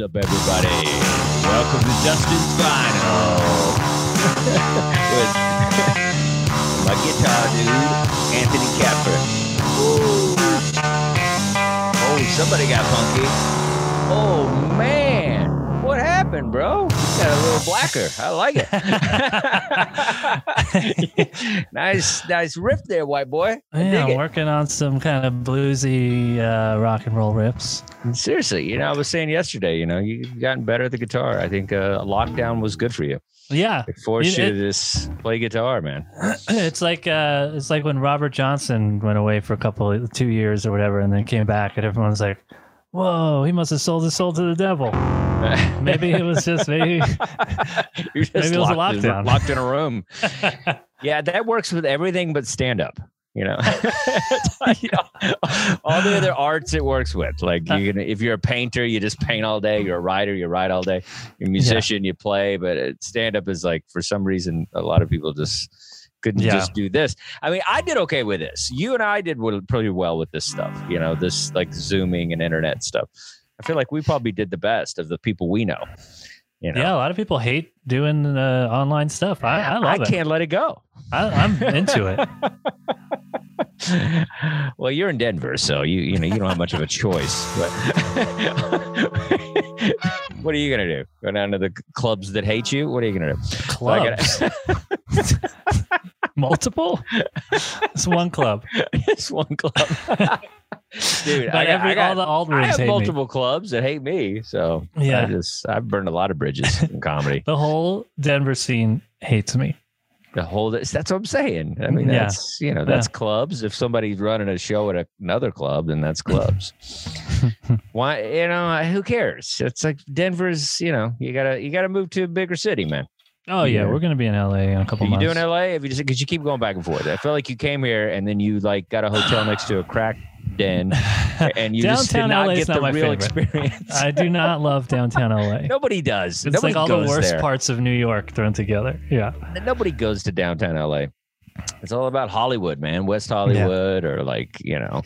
What's up, everybody? Welcome to Dustin's Vinyl. With my guitar dude, Anthony Capper. Oh, somebody got funky. Oh, man. What happened, bro? You got a little blacker. I like it. nice, nice riff there, white boy. I Yeah, dig I'm it. working on some kind of bluesy uh, rock and roll riffs. Seriously, you know, I was saying yesterday, you know, you've gotten better at the guitar. I think uh, lockdown was good for you. Yeah, It forced You- you to just play guitar, man. it's like uh, it's like when Robert Johnson went away for a couple of two years or whatever, and then came back, and everyone's like, "Whoa, he must have sold his soul to the devil." Maybe it was just maybe. Just Maybe it was a locked in- lockdown. locked in a room. yeah, that works with everything but stand up. You know, all the other arts it works with. Like uh. you can, if you're a painter, you just paint all day. You're a writer, you write all day. You're a musician, you play. But uh, stand up is like for some reason a lot of people just couldn't Yeah. just do this. I mean, I did okay with this. You and I did pretty well with this stuff. You know, this like zooming and internet stuff. I feel like we probably did the best of the people we know. You know, Yeah, a lot of people hate doing uh, online stuff. I, I love I it. can't let it go. I, I'm into it. well, you're in Denver, so you you know you don't have much of a choice. But what are you gonna do? Go down to the clubs that hate you? What are you gonna do? I Clubs, multiple. It's one club. it's one club, dude. But I every I got, all the I have hate me. multiple clubs that hate me. So yeah, I Yeah. just I've burned a lot of bridges in comedy. The whole Denver scene hates me. The whole that's what I'm saying. I mean, Yeah. that's you know that's clubs. If somebody's running a show at another club, then that's clubs. Why you know who cares? It's like Denver's. You know you gotta you gotta move to a bigger city, man. Oh yeah, we're gonna be in LA in a couple Are you months. doing LA? If you just because you keep going back and forth. I feel like you came here and then you like got a hotel next to a crack den and you just did Downtown not LA get not the my real favorite. experience. I do not love downtown LA. Nobody does. It's Nobody like all the goes worst there. parts of New York thrown together. Yeah. nobody goes to downtown LA. It's all about Hollywood, man. West Hollywood or like, you know,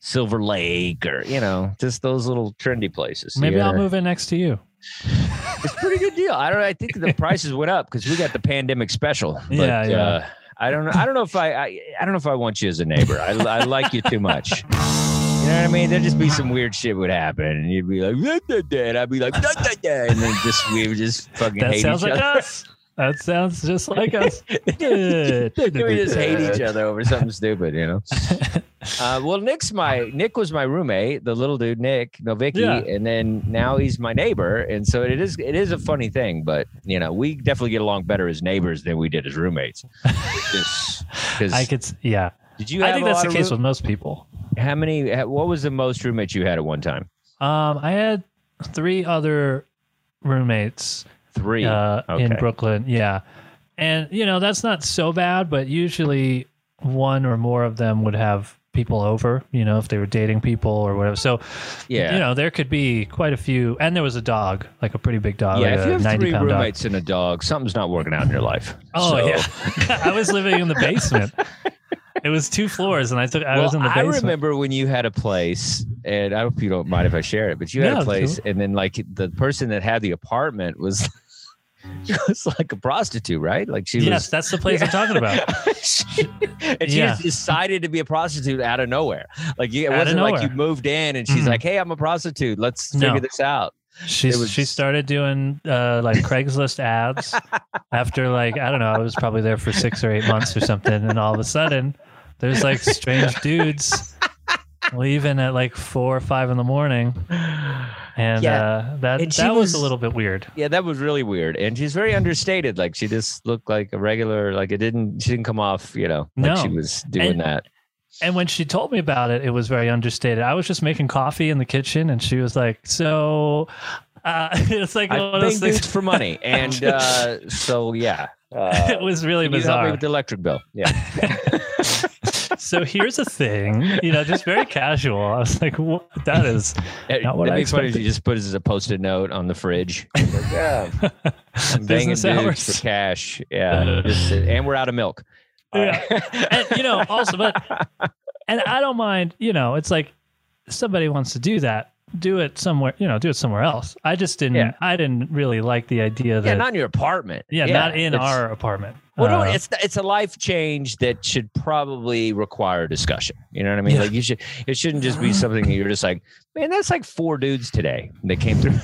Silver Lake or, you know, just those little trendy places. Maybe I'll move in next to you. It's a pretty good deal. I don't I think the prices went up because we got the pandemic special. But, Yeah, yeah. Uh, I don't know. I don't know if I, I I don't know if I want you as a neighbor. I, I like you too much. You know what I mean? There'd just be some weird shit would happen, and you'd be like, "Da, da, da," and I'd be like, "Da, da, da," and then just we would just fucking That hate sounds each like other. us. That sounds just like us. we just hate each other over something stupid, you know. Uh, well, Nick's my Nick was my roommate, the little dude Nick Novicki, Yeah. and then now he's my neighbor, and so it is it is a funny thing, but you know we definitely get along better as neighbors than we did as roommates. Because I could. Yeah. did you? I think that's the case room- with most people. How many? What was the most roommates you had at one time? Um, I had three other roommates Three. uh, in Brooklyn. Yeah. And, you know, that's not so bad, but usually one or more of them would have people over, you know, if they were dating people or whatever. So, yeah. you know, there could be quite a few. And there was a dog, like a pretty big dog, yeah, like if you have 90 three pound dog. roommates and a dog, something's not working out in your life. Oh, So- yeah. I was living in the basement. It was two floors, and I took. I well, was in the basement. I remember when you had a place, and I hope you don't mind if I share it, but you had Yeah, a place, sure. and then like the person that had the apartment was was like a prostitute, right? Like she yes, was. that's the place I'm talking about. she- and she Yeah. just decided to be a prostitute out of nowhere. Like you, it Out wasn't like you moved in and she's Mhm. like, "Hey, I'm a prostitute. Let's No. figure this out." She's was- she started doing uh, like Craigslist ads after like I don't know I was probably there for six or eight months or something, and all of a sudden there's like strange dudes leaving at like four or five in the morning. and Yeah. uh, that And that was, was- a little bit weird. Yeah, that was really weird. And she's very understated. Like she just looked like a regular, like it didn't, she didn't come off, you know, like No. she was doing And- that. And when she told me about it, it was very understated. I was just making coffee in the kitchen, and she was like, "So." Uh, it's like one I of those things. for money. And uh, so, yeah. Uh, it was really can you help me bizarre. with the electric bill? Yeah. so here's a thing, you know, just very casual. I was like, what? that is Not what That'd I be funny if expected. you just put it as a post-it note on the fridge. Like, yeah, I'm banging business dudes hours. for cash. Yeah, just- and we're out of milk. Yeah. right. and you know, also, but and I don't mind, you know, it's like somebody wants to do that, do it somewhere, you know, do it somewhere else. I just didn't, Yeah. I didn't really like the idea that, yeah, yeah, not in your apartment. Yeah, not in our apartment. Well, no, Uh, it's it's a life change that should probably require discussion. You know what I mean? Yeah. Like you should, it shouldn't just be something that you're just like, man, that's like four dudes today that came through.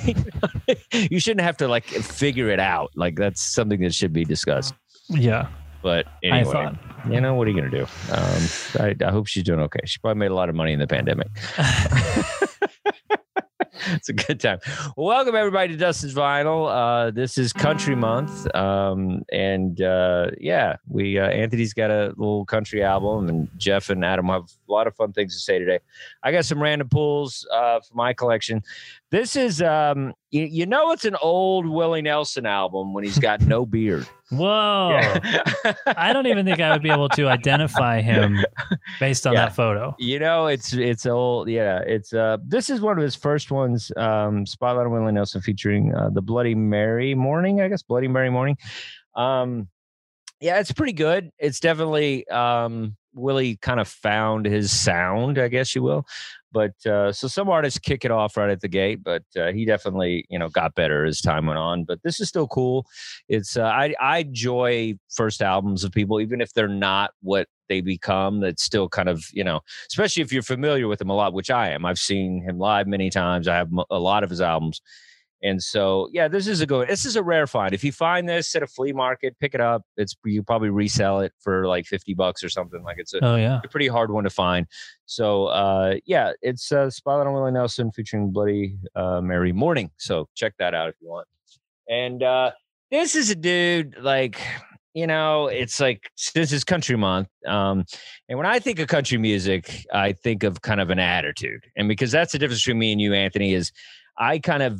you shouldn't have to like figure it out. Like that's something that should be discussed. yeah, But anyway, thought. you know what are you gonna do? Um, I, I hope she's doing okay. She probably made a lot of money in the pandemic. it's a good time. Welcome everybody to Dustin's Vinyl. Uh, this is Country Month, um, and uh, yeah, we uh, Anthony's got a little country album, and Jeff and Adam have a lot of fun things to say today. I got some random pulls uh, for my collection. This is, um, you, you know, it's an old Willie Nelson album when he's got no beard. Whoa. I don't even think I would be able to identify him based on Yeah. that photo. You know, it's it's old. Yeah, it's uh. This is one of his first ones. Um, Spotlight on Willie Nelson featuring uh, the Bloody Mary Morning. I guess Bloody Mary Morning. Um, yeah, it's pretty good. It's definitely um Willie kind of found his sound, I guess you will. But uh, so some artists kick it off right at the gate, but uh, he definitely you know got better as time went on. But this is still cool. It's uh, I I enjoy first albums of people, even if they're not what they become. That's still kind of you know, especially if you're familiar with him a lot, which I am. I've seen him live many times. I have a lot of his albums. And so, yeah, this is a good. This is a rare find. If you find this at a flea market, pick it up. It's you probably resell it for like fifty bucks or something. Like it's a, Oh yeah. a pretty hard one to find. So, uh, yeah, it's uh, Spotlight on Willie Nelson featuring Bloody uh, Mary Morning. So check that out if you want. And uh, this is a dude like you know it's like this is country month um and when i think of country music i think of kind of an attitude and because that's the difference between me and you anthony is i kind of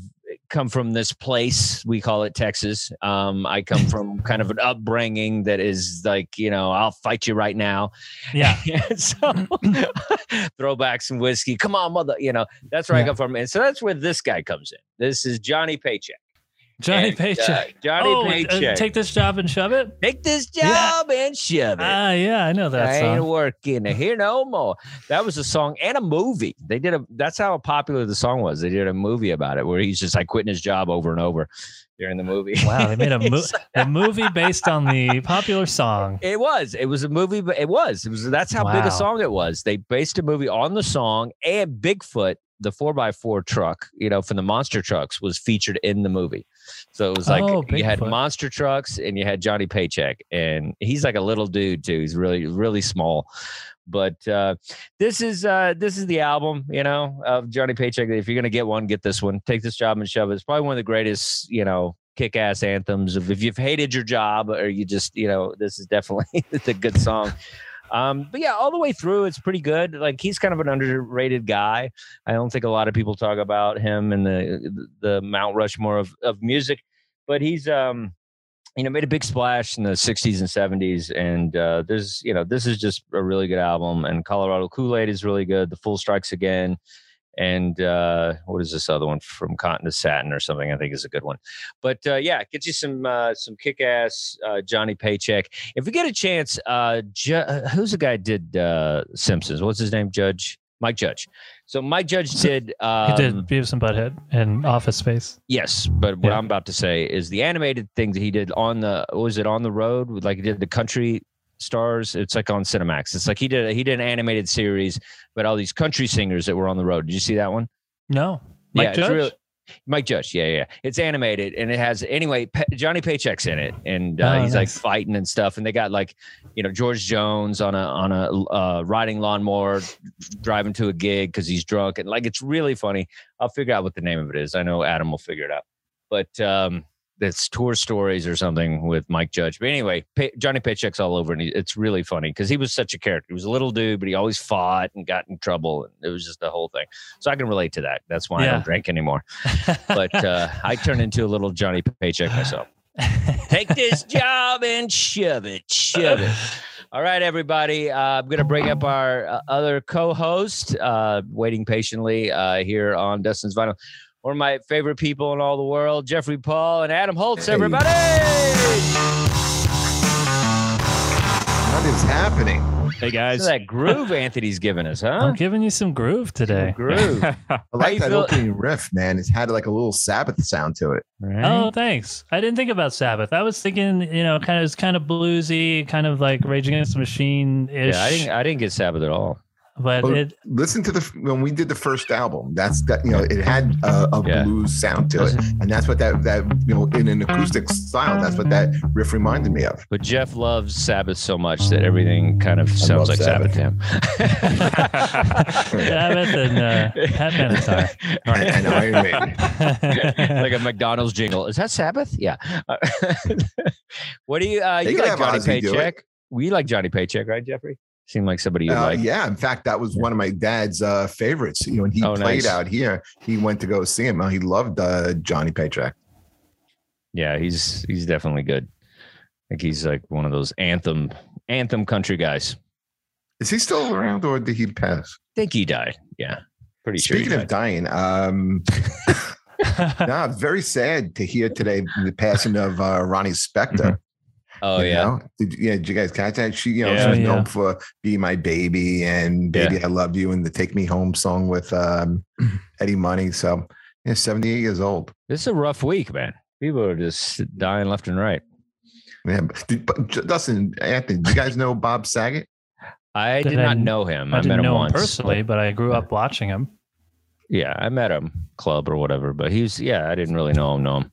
come from this place. We call it texas. Um i come from kind of an upbringing that is like you know i'll fight you right now. Yeah. so throw back some whiskey. Come on mother you know that's where i come from. And so that's where this guy comes in. This is johnny paycheck Johnny And, uh, Paycheck. johnny oh, uh, paycheck take this job and shove it. Take this Yeah. job and shove it. Ah, yeah, I know that I ain't working here no more. That was a song and a movie. They did a. That's how popular the song was. They did a movie about it where he's just like quitting his job over and over during the movie. Wow, they made a, mo- a movie based on the popular song. It was. It was a movie, but it was. It was. That's how big a song it was. They based a movie on the song, and Bigfoot, the four x four truck, you know, from the monster trucks, was featured in the movie. So it was like Oh, you had monster trucks, and you had Johnny Paycheck, and he's like a little dude too. He's really, really small. But uh, this is uh, this is the album, you know, of Johnny Paycheck. If you're gonna get one, get this one. Take this job and shove it. It's probably one of the greatest, you know, kick-ass anthems of if you've hated your job or you just, you know, this is definitely it's a good song. Um, but yeah, all the way through, it's pretty good. Like he's kind of an underrated guy. I don't think a lot of people talk about him in the the Mount Rushmore of of music, but he's um you know made a big splash in the 60s and 70s and uh there's you know this is just a really good album and colorado kool-aid is really good the fool strikes again and uh what is this other one? From cotton to satin or something i think is a good one. But uh yeah get you some uh some kick-ass uh johnny paycheck. If we get a chance uh Ju- uh, who's the guy did uh simpsons? What's his name? Judge? Mike judge. So mike judge did He um, did Beavis and Butthead and Office Space. Yes, but what Yeah. I'm about to say is the animated things that he did on the was it on the road? Like he did the country stars. It's like on Cinemax. It's like he did he did an animated series, but all these country singers that were on the road. Did you see that one? No, Mike yeah, Judge. it's real. Mike Judge, yeah, yeah. It's animated and it has anyway. Pe- Johnny Paycheck's in it, and uh, Oh, he's like fighting and stuff. And they got like, you know, George Jones on a on a uh, riding lawnmower, driving to a gig because he's drunk, and like it's really funny. I'll figure out what the name of it is. I know Adam will figure it out, but um, it's tour stories or something with Mike Judge. But anyway, Pay- Johnny Paycheck's all over, and he, it's really funny because he was such a character. He was a little dude, but he always fought and got in trouble, and it was just the whole thing. So I can relate to that. That's why I don't drink anymore but uh, I turned into a little Johnny Paycheck myself. Take this job and shove it, shove it. All right, everybody. Uh, I'm going to bring up our uh, other co-host, uh, waiting patiently uh, here on Dustin's Vinyl. One of my favorite people in all the world, Jeffrey Paul and Adam Holtz. Hey. Everybody, What is happening? Hey guys. at that groove Anthony's giving us, huh? I'm giving you some groove today. Groove. I like that feel- opening riff, man. It's had like a little Sabbath sound to it. Right? Oh, thanks. I didn't think about Sabbath. I was thinking, you know, kind of it's kind of bluesy, kind of like Rage Against the Machine ish. yeah, I didn't. I didn't get Sabbath at all. But Oh, it Listen to the when we did the first album. That's that you know it had a, a Yeah. blues sound to it, and that's what that that you know in an acoustic style. That's what that riff reminded me of. But Jeff loves Sabbath so much that everything kind of sounds like Sabbath, Sabbath. to him. Sabbath and uh, Pat Benatar. And, and Iron Maiden. like a McDonald's jingle. Is that Sabbath? Yeah. What do you uh They you like Johnny Ozzy. Paycheck? We like Johnny Paycheck, right, Jeffrey? Seemed like somebody you Uh, like. yeah, in fact, that was one of my dad's uh, favorites. You know, when he Oh, played nice. out here, he went to go see him. Uh, He loved uh, Johnny Paycheck. Yeah, he's he's definitely good. I think he's like one of those anthem anthem country guys. Is he still around, or did he pass? I think he died. Yeah. Pretty sure. Speaking of dying, um, no, very sad to hear today the passing of uh, Ronnie Spector. Oh you yeah. know? Did, yeah, did you guys catch that? She, you know, Yeah. she was Yeah. known for "Be My Baby" and "Baby I Love You" and the "Take Me Home" song with um, Eddie Money. So, yeah, seventy-eight years old. This is a rough week, man. People are just dying left and right. Yeah, but, did, but Dustin, Anthony, do you guys know Bob Saget? I Did did I- not know him. I, I met didn't him know once him personally, but I grew up watching him. Yeah, I met him club or whatever, but he's yeah, I didn't really know him. Know him.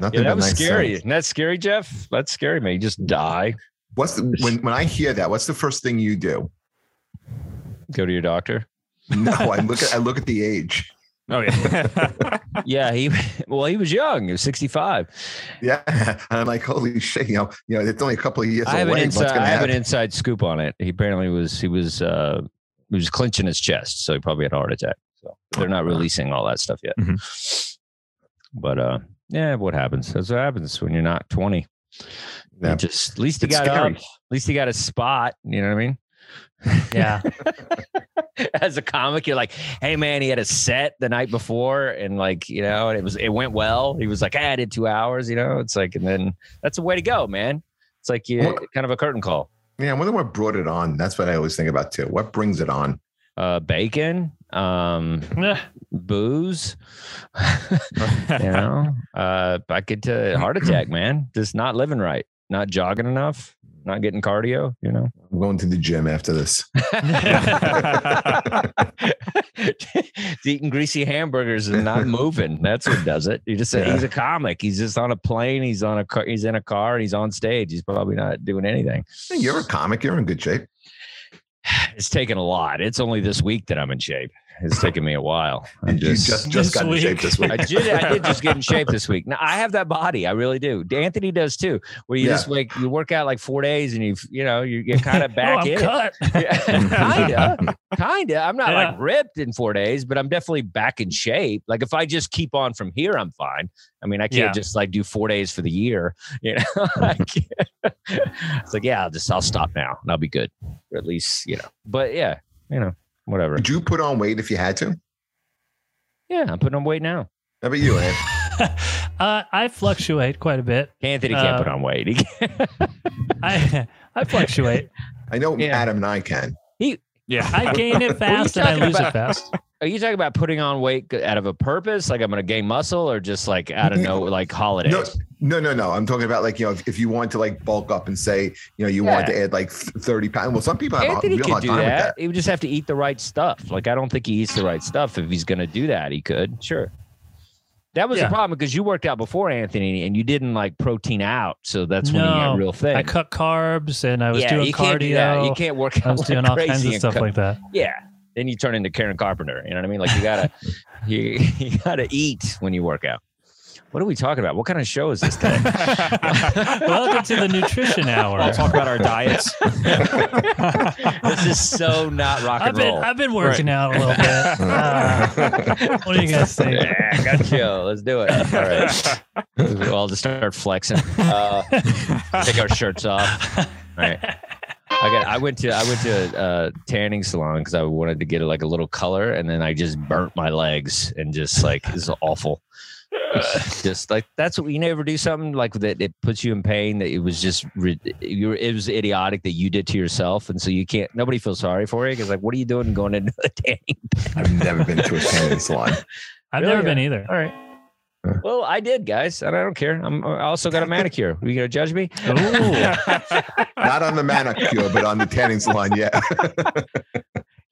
Nothing Yeah, that but was nice scary. things. Isn't that scary, Jeff? That's scary, man. You just die. What's the, when when I hear that? What's the first thing you do? Go to your doctor. No, I look at I look at the age. Oh yeah. Yeah, he well, he was young. He was sixty-five. Yeah, and I'm like, holy shit! You know, you know, it's only a couple of years I have away. What's inside. gonna I have an happen? inside scoop on it. He apparently was. He was. uh He was clenching his chest, so he probably had a heart attack. So they're not releasing all that stuff yet. But uh, yeah, what happens? That's what happens when you're not twenty. Yeah. You just at least he It's got scary. up. At least he got a spot. You know what I mean? Yeah. as a comic, you're like, hey man, he had a set the night before, and like, you know, and it was it went well. He was like, "Ah, I did two hours, you know. It's like, and then that's a way to go, man. It's like you Well- kind of a curtain call. Yeah, I wonder what brought it on. That's what I always think about too. What brings it on? Uh bacon, um, booze, you know. Uh I could to heart attack, man. Just not living right, not jogging enough, not getting cardio, you know. I'm going to the gym after this. eating greasy hamburgers and not moving. That's what does it. You just say Yeah. he's a comic. He's just on a plane. He's on a car. He's in a car. And he's on stage. He's probably not doing anything. Hey, You're a comic. You're in good shape. It's taken a lot. It's only this week that I'm in shape. It's taken me a while. I'm just. just just got in shape this week. I did. I did just get in shape this week. Now I have that body. I really do. Anthony does too. Where you Yeah. just like you work out like four days and you you know you get kind of oh, back oh, I'm in it. cut. kinda, kinda. I'm not Yeah. like ripped in four days, but I'm definitely back in shape. Like if I just keep on from here, I'm fine. I mean, I can't Yeah. just like do four days for the year. You know, I mm-hmm. can't. it's like yeah, I'll just I'll stop now and I'll be good, or at least you know. But yeah, you know, whatever. Would you put on weight if you had to? Yeah, I'm putting on weight now. How about you, Ed? uh, I fluctuate quite a bit. Anthony can't Uh, put on weight. I I fluctuate. I know Yeah. Adam and I can. Yeah. I gain it fast and I lose about? it fast. Are you talking about putting on weight out of a purpose, like I'm going to gain muscle, or just like I don't know, like holidays? No, no, no, no. I'm talking about like you know, if, if you want to like bulk up and say you know you want to add like 30 pounds. Well, some people have Anthony a real could hard do time with that. that. He would just have to eat the right stuff. Like I don't think he eats the right stuff. If he's going to do that, he could. Sure. That was Yeah. the problem because you worked out before Anthony and you didn't like protein out, so that's when you No, got real thin. I cut carbs and I was yeah, doing you can't do. You can't work out I was like doing all kinds of and stuff cut- like that. Yeah, then you turn into Karen Carpenter. You know what I mean? Like you gotta you you gotta eat when you work out. What are we talking about? What kind of show is this today? Welcome to the nutrition hour. I'll talk about our diets. this is so not rock I've and been roll. I've been working out a little bit. Uh, what do you guys think? yeah, got you. Let's do it. All right. We'll all just start flexing. Uh, take our shirts off. All right. I got. I went to. I went to a, a tanning salon because I wanted to get like a little color, and then I just burnt my legs and just like it's awful. It's just like that's what you never do something like that. It puts you in pain. That it was just you. It was idiotic that you did to yourself, and so you can't. Nobody feels sorry for you because like, what are you doing going into a tanning? I've never been to a tanning salon. I've Really? never been either. All right. Well, I did, guys, and I don't care. I'm I also got a manicure. Are you gonna judge me? Ooh. Not on the manicure, but on the tanning salon. Yeah.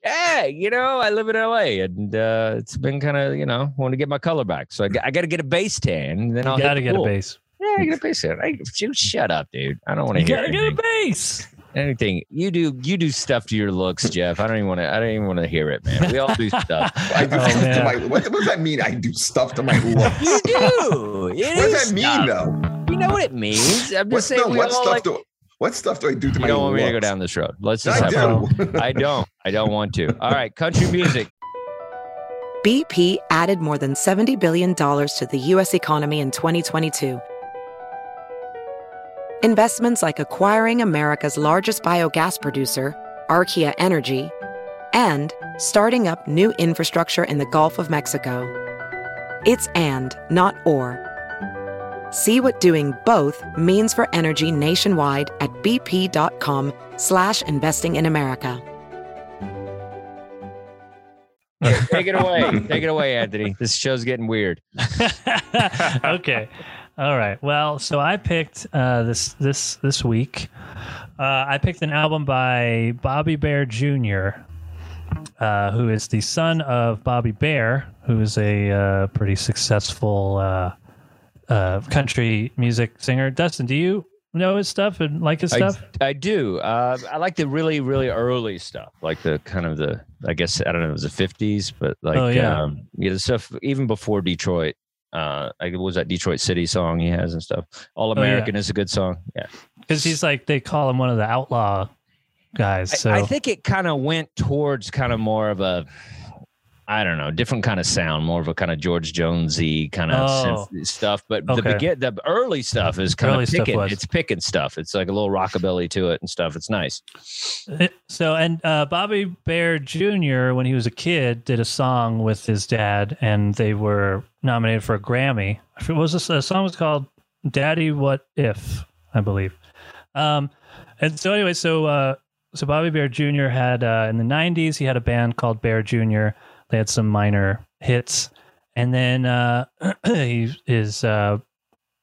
Yeah, you know, I live in LA, and uh, it's been kind of, you know, want to get my color back. So I, got- I got to get a base tan, then I'll hit gotta the get a base. Yeah, I get a base tan. I, dude, shut up, dude. I don't want to hear it. You gotta get a base. anything. You do, you do stuff to your looks, Jeff. I don't even want to. I don't even want to hear it, man. We all do stuff. I do Oh, stuff to my. What, what does that mean? I do stuff to my looks. You do. It What is does that mean, stuff. though? You know what it means. I'm What, just saying. no, we what all stuff like, do? What stuff do I do to you my don't want me to go down this road. Let's just I have fun. I don't. I don't want to. All right, country music. BP added more than $70 billion to the U.S. economy in 2022. Investments like acquiring America's largest biogas producer, Archaea Energy, and starting up new infrastructure in the Gulf of Mexico. It's and, not or. See what doing both means for energy nationwide at bp.com slash investing in America. Take it away. Take it away, Anthony. This show's getting weird. okay. All right. Well, so I picked uh, this this this week. Uh, I picked an album by Bobby Bare Jr., uh, who is the son of Bobby Bare, who is a uh, pretty successful uh, country music singer. Dustin, do you know his stuff and like his stuff? I do. Uh, I like the really, really early stuff, like the kind of the, I guess, I don't know, it was the 50s, but like, Oh, yeah. um, yeah, the stuff even before Detroit. Uh, like what was that Detroit City song he has and stuff? All Oh, yeah. American is a good song. Yeah. Because he's like they call him one of the outlaw guys. I- I, think it kind of went towards kind of more of a, I don't know, different kind of sound, more of a kind of George Jonesy kind of Oh. stuff. But the begin, the early stuff is kind Early of picking. It's picking stuff. It's like a little rockabilly to it and stuff. It's nice. So and uh, Bobby Bare Jr. when he was a kid did a song with his dad, and they were nominated for a Grammy. I forget- What was this? The song was called "Daddy What If," I believe. Um, and so anyway, so uh, so Bobby Bare Jr. had uh, in the '90s he had a band called Bare Jr. They had some minor hits, and then uh, he is uh,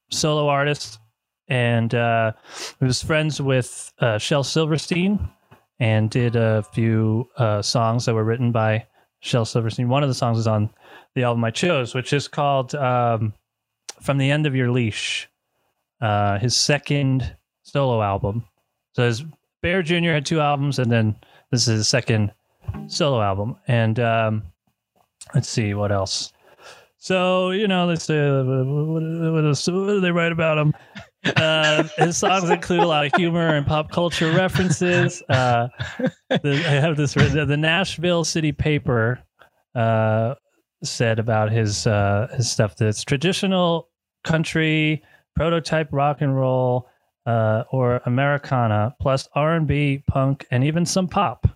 solo artist, and uh, he was friends with uh, Silverstein and did a few uh, songs that were written by Shel Silverstein. One of the songs is on the album I chose, which is called um, "From the End of Your Leash," uh, his second solo album. So his Bare Jr. had two albums, and then this is his second solo album. And um, let's see what else. So you know, let's uh, what, what, what do they write about him? Uh, his songs include a lot of humor and pop culture references. Uh, the, I have this written. The Nashville City Paper uh, said about his uh, his stuff that it's traditional country, prototype rock and roll, or Americana, plus R and B, punk, and even some pop.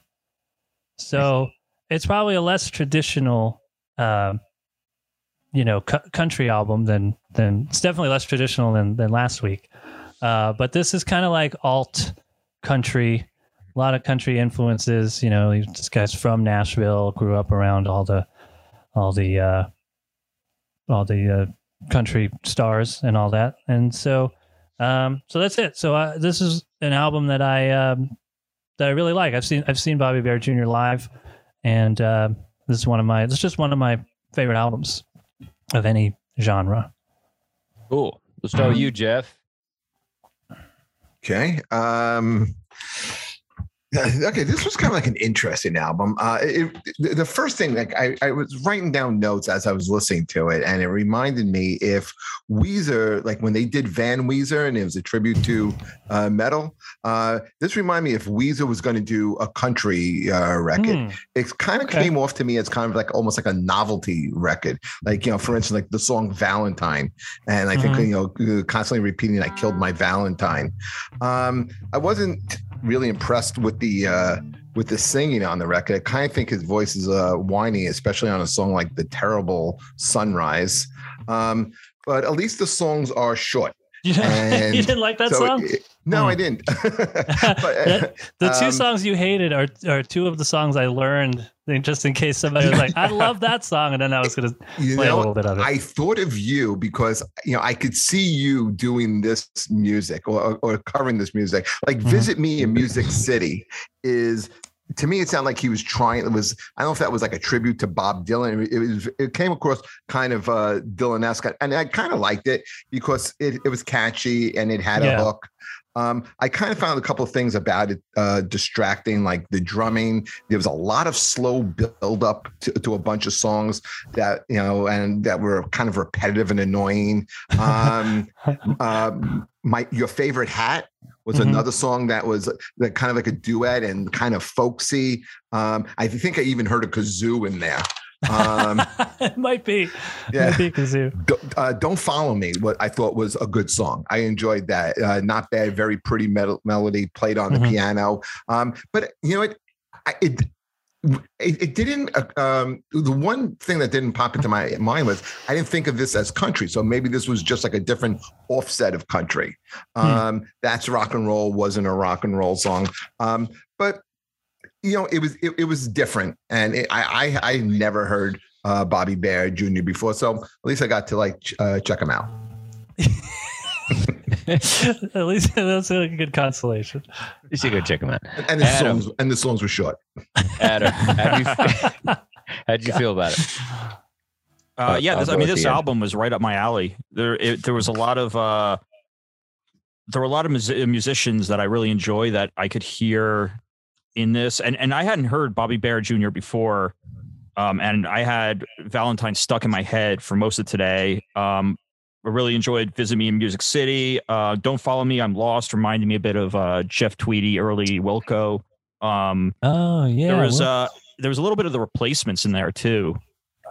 So it's probably a less traditional, uh, you know, cu- country album than than it's definitely less traditional than than last week. Uh, but this is kind of like alt country, a lot of country influences. You know, this guy's from Nashville, grew up around all the all the uh, all the uh, country stars and all that, and so um, so that's it. So uh, this is an album that I um, that I really like. I've seen I've seen Bobby Bare Jr. live, and uh, this is one of my this is just one of my favorite albums of any genre. Cool. Let's start with you, Jeff. Okay. Um, okay, this was kind of like an interesting album. Uh, it, the first thing, like I, I was writing down notes as I was listening to it, and it reminded me if Weezer, like when they did Van Weezer, and it was a tribute to uh, metal. Uh, this reminded me if Weezer was going to do a country uh, record. Hmm. It kind of Okay. came off to me as kind of like almost like a novelty record, like you know, for instance, like the song Valentine, and I think Mhm. you know, constantly repeating, "I killed my Valentine." Um, I wasn't really impressed with the uh with the singing on the record. I kind of think his voice is uh whiny, especially on a song like The Terrible Sunrise. Um, but at least the songs are short. You, And you didn't like that So song? it- no, Hmm. I didn't. but, the two um, songs you hated are are two of the songs I learned just in case somebody was like, I love that song. And then I was going to play a little bit of it. I thought of you because you know I could see you doing this music or, or, covering this music. Like Mhm. "Visit Me in Music City" is to me. It sounded like he was trying. It was I don't know if that was like a tribute to Bob Dylan. It was it came across kind of uh, Dylan-esque, and I kind of liked it because it it was catchy and it had Yeah. a hook. Um, I kind of found a couple of things about it uh, distracting, like the drumming. There was a lot of slow build up to, to a bunch of songs that you know, and that were kind of repetitive and annoying. Um, um, my your favorite hat was Mhm. another song that was that kind of like a duet and kind of folksy. Um, I think I even heard a kazoo in there. Um, it might be. yeah. Might be kazoo. Don't, uh, Don't Follow Me, what I thought was a good song. I enjoyed that. Uh, not bad, very pretty mel- melody played on the Mhm. piano. Um, but you know what? I, it, it it didn't. Uh, um, the one thing that didn't pop into my mind was I didn't think of this as country. So maybe this was just like a different offset of country. Um, That's rock and roll wasn't a rock and roll song. Um, but you know, it was it, it was different, and it, I, I I never heard uh, Bobby Bare Jr. before, so at least I got to like ch- uh, check him out. At least that's a good consolation. You should go check them out. And the Adam. songs and the songs were short. Adam, how'd you, how'd you feel about it? Uh, yeah, I'll this, I mean, this album was right up my alley. There, it, there was a lot of, uh, there were a lot of mus- musicians that I really enjoy that I could hear in this, and and I hadn't heard Bobby Bare Jr. before, um, and I had Valentine stuck in my head for most of today. Um, I really enjoyed Visit Me in Music City. Uh, Don't Follow Me, I'm Lost, reminded me a bit of uh, Jeff Tweedy, early Wilco. Um, Oh yeah. there was uh, there was a little bit of the replacements in there too.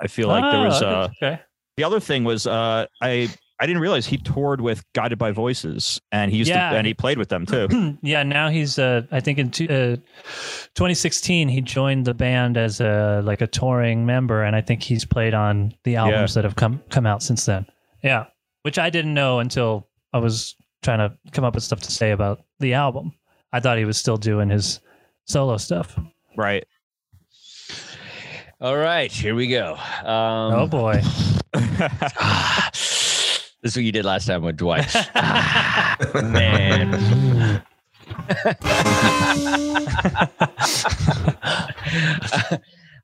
I feel like there was Oh, uh, okay. the other thing was uh, I I didn't realize he toured with Guided by Voices, and he used Yeah. to and he played with them too. yeah, now he's uh I think in two, uh, 2016 he joined the band as a like a touring member and I think he's played on the albums that have come come out since then. Yeah, which I didn't know until I was trying to come up with stuff to say about the album. I thought he was still doing his solo stuff. right. All right, here we go. Um, oh boy. this is what you did last time with Dwight. Ah, man.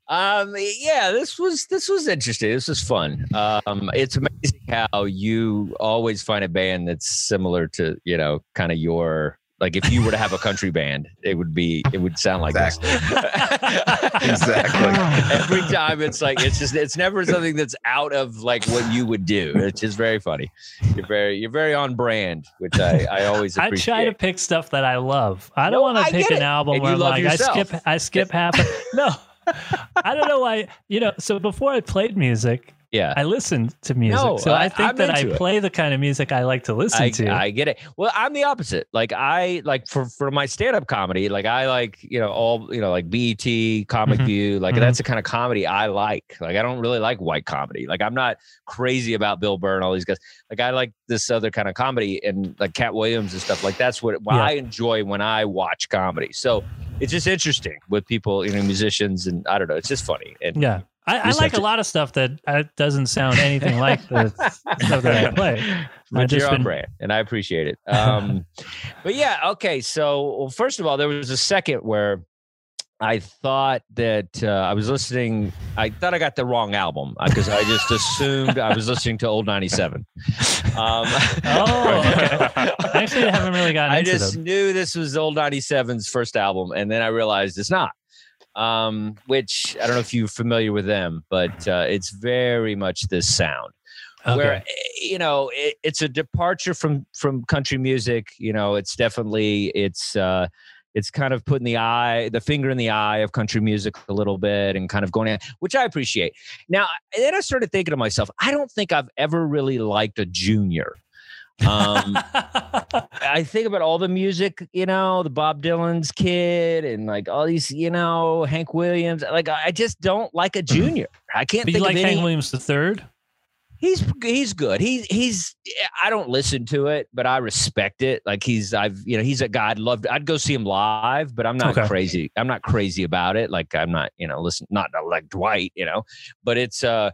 um yeah this was this was interesting this was fun um it's amazing how you always find a band that's similar to you know kind of your like if you were to have a country band it would be it would sound like this Exactly. every time it's like it's just it's never something that's out of like what you would do it's just very funny you're very you're very on brand which i i always I try to pick stuff that I love. I don't No, want to pick an album And where I'm like yourself. I skip I skip half. Of, no, I don't know why. You know, so before I played music, yeah I listen to music. No, so I, I- think I'm that I it. play the kind of music I like to listen I, to. I get it. Well, I'm the opposite. Like I like for for my stand up comedy, like I like you know all you know like BET, Comic Mhm. View, like Mhm. that's the kind of comedy I like. Like I don't really like white comedy. Like I'm not crazy about Bill Burr and all these guys. Like I like this other kind of comedy and like Katt Williams and stuff. Like that's what, what Yeah. I enjoy when I watch comedy. So it's just interesting with people, you know, musicians, and I don't know. It's just funny. And yeah. I, I like a to- lot of stuff that uh, doesn't sound anything like the stuff that I play. but you're on brand, and I appreciate it. Um, but yeah, okay. So well, first of all, there was a second where I thought that uh, I was listening. I thought I got the wrong album because I just assumed I was listening to Old 97. Um, Oh, okay. Actually, I haven't really gotten I just them. knew this was Old 97's first album, and then I realized it's not. Um, which I don't know if you're familiar with them, but uh, it's very much this sound. Where Okay. eh, you know it, it's a departure from from country music you know it's definitely it's uh it's kind of putting the eye the finger in the eye of country music a little bit and kind of going in which i appreciate. Now then i started thinking to myself i don't think i've ever really liked a junior um I think about all the music, you know, the Bob Dylan's kid and like all these, you know, Hank Williams. Like I just don't like a junior. I can't but you think like of any. Hank Williams the third? He's he's good. He's he's I don't listen to it, but I respect it. Like he's I've you know he's a guy I'd love to, I'd go see him live, but I'm not Okay. crazy. I'm not crazy about it. Like I'm not you know listen not like Dwight you know, but it's uh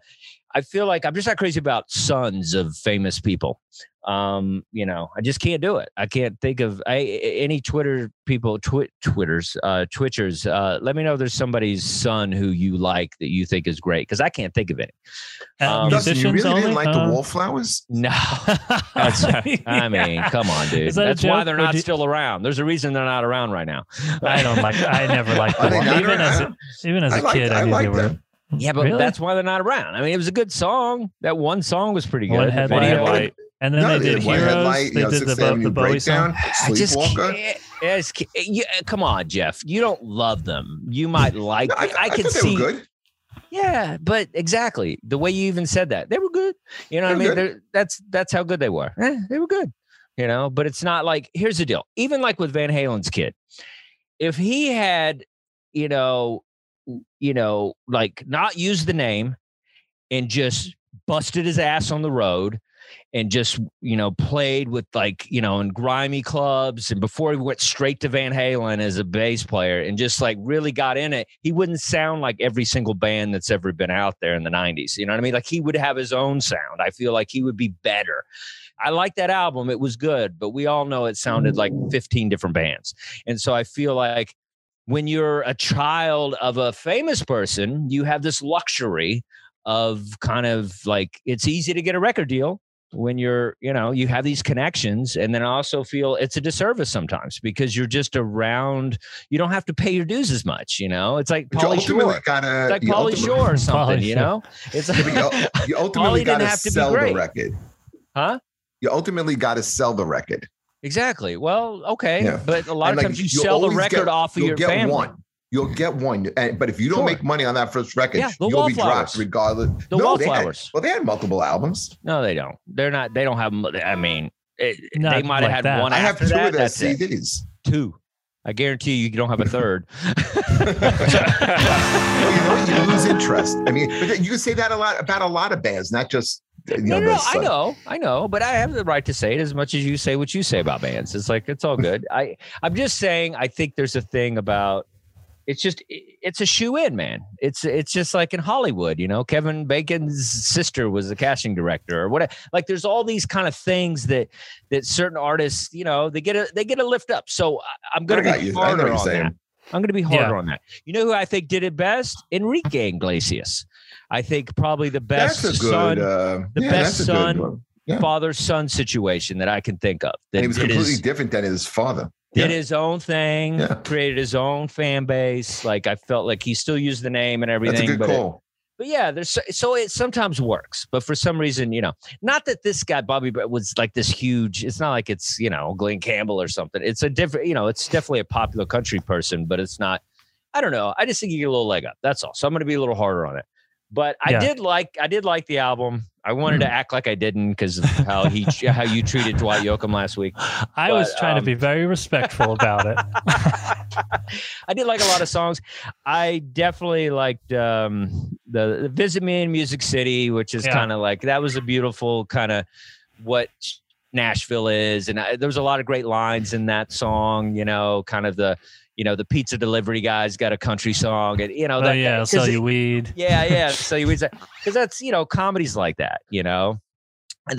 I feel like I'm just not crazy about sons of famous people. Um, you know, I just can't do it. I can't think of I, any Twitter people, twi- Twitters, uh, Twitchers. Uh, let me know if there's somebody's son who you like that you think is great because I can't think of any. Uh, Um, Dustin, you really only? didn't like Uh, the wallflowers? No, I mean, come on, dude. That That's why they're not you- still around. There's a reason they're not around right now. I don't like. I never liked them. Even as a, even as I a like- kid, I I knew like they were. them. Yeah, but Really? that's why they're not around. I mean, it was a good song. That one song was pretty good. One The headlight. Headlight. And then No, they did One Heroes. Headlight, they know, did Sixth the, the Bowie song. I just can't. Yes, ca- you, come on, Jeff. You don't love them. You might like. No, I, I, I, can thought they see. were good. Yeah, but exactly the way you even said that, they were good. You know what I mean? that's that's how good they were. Eh, they were good. You know, but it's not like here's the deal. Even like with Van Halen's kid, if he had, you know, you know, like not use the name and just busted his ass on the road and just you know played with like you know in grimy clubs and before he went straight to Van Halen as a bass player and just like really got in it. He wouldn't sound like every single band that's ever been out there in the 90s you know what I mean? Like he would have his own sound. I feel like he would be better. I like that album. It was good but we all know it sounded like mm. 15 different bands. And so I feel like when you're a child of a famous person you have this luxury of kind of like it's easy to get a record deal when you're you know you have these connections and then I also feel it's a disservice sometimes because you're just around you don't have to pay your dues as much you know it's like Pauly Shore gotta. it's like Shore or something you know it's like you, you ultimately Pauly didn't gotta have to sell the record. huh You ultimately gotta sell the record. Exactly well okay Yeah. but a lot And, of like, times you sell the record get- off of you'll your get family one. You'll get one, and, but if you don't Sure. make money on that first record, Yeah, the you'll be Wallflowers. dropped regardless. The no, they had- Wallflowers. well, they had multiple albums. no they don't they're not they don't have I mean it, they might have like had that. one I have after two that of their that's it. Two I guarantee you you don't have a third Well, you know? You lose interest. I mean, but you can say that a lot about a lot of bands, not just you No, know. no, no, this, I know, I know, but I have the right to say it as much as you say what you say about bands. It's like it's all good. I I'm just saying I think there's a thing about it's just it's a shoe in, man. It's it's just like in Hollywood, you know. Kevin Bacon's sister was a casting director or whatever. Like there's all these kind of things that that certain artists, you know, they get a they get a lift up. So I- I'm gonna got be you. I know harder what you're on saying. that. I'm going to be harder Yeah. on that. You know who I think did it best? Enrique Iglesias. I think probably the best good. son, uh, the yeah, best that's a good son. Yeah. father son situation that I can think of. That And he was completely his, different than his father. did Yeah. his own thing, created his own fan base. Like I felt like he still used the name and everything. That's a good but it- but yeah, there's so, so it sometimes works, but for some reason, you know, not that this guy Bobby was like this huge. It's not like it's you know Glen Campbell or something. It's a different, you know, it's definitely a popular country person, but it's not. I don't know. I just think you get a little leg up. That's all. So I'm going to be a little harder on it. But I Yeah. did like I did like the album. I wanted to act like I didn't because how he how you treated Dwight Yoakam last week. I was trying um, to be very respectful about it. I did like a lot of songs. I definitely liked um, the, the "Visit Me in Music City," which is Yeah. kind of like that was a beautiful kind of what Nashville is, and I, there was a lot of great lines in that song. You know, kind of the you know the pizza delivery guy's got a country song, and you know oh that, yeah, I'll sell you weed. yeah, yeah. So you say because that's you know comedies like that, you know.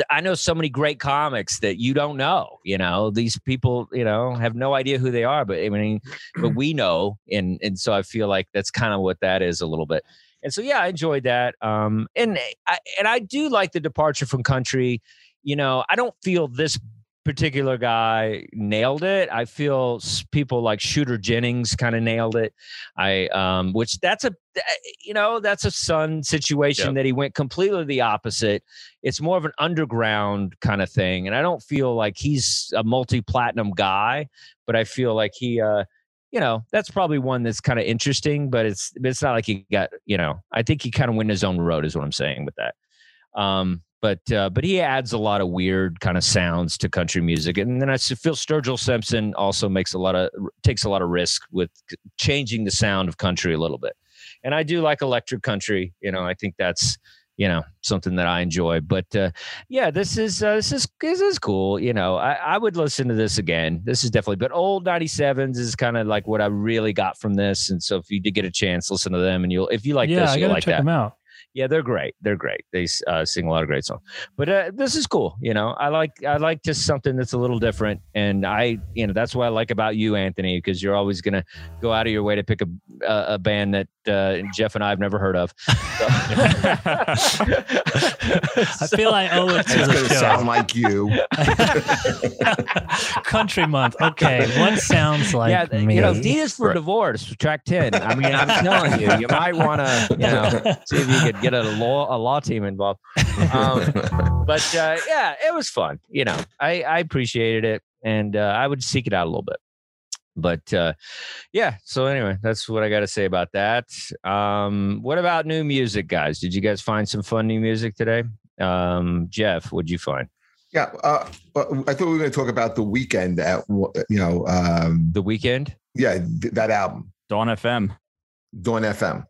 I know so many great comics that you don't know. You know, these people, you know, have no idea who they are, but I mean, but we know, and and so I feel like that's kind of what that is a little bit. And so, yeah, I enjoyed that. Um, and I and I do like the departure from country. You know, I don't feel this particular guy nailed it. I feel people like Shooter Jennings kind of nailed it. I um which that's a you know, that's a Son situation yep. that he went completely the opposite. It's more of an underground kind of thing and I don't feel like he's a multi-platinum guy, but I feel like he uh you know, that's probably one that's kind of interesting, but it's it's not like he got, you know, I think he kind of went his own road is what I'm saying with that. Um but uh, but he adds a lot of weird kind of sounds to country music, and then I feel Sturgill Simpson also makes a lot of takes a lot of risk with changing the sound of country a little bit. And I do like electric country. You know, I think that's you know something that I enjoy. But uh, yeah, this is uh, this is this is cool. You know, I, I would listen to this again. This is definitely. But old '97s is kind of like what I really got from this. And so if you did get a chance, listen to them, and you'll if you like yeah, this, you'll like check that. them out yeah, they're great. They're great. They uh, sing a lot of great songs. But uh, this is cool. You know, I like I like just something that's a little different, and I you know that's what I like about you, Anthony, because you're always gonna go out of your way to pick a a, a band that uh, Jeff and I have never heard of. So. I feel I owe it to it's the gonna show. sound like you. Country month. Okay, one sounds like yeah, me. you know, D is for Right. divorce. Track ten. I mean, I'm telling you, you might want to, you know, see if you could get a law a law team involved. Um, but uh, yeah, it was fun. You know, I I appreciated it, and uh, I would seek it out a little bit. But uh, yeah, so anyway, that's what I got to say about that. Um, what about new music, guys? Did you guys find some fun new music today? Um, Jeff, what'd you find? yeah, uh, I thought we were going to talk about the Weeknd at you know, um, The Weeknd? yeah, th- that album, Dawn FM. Dawn FM.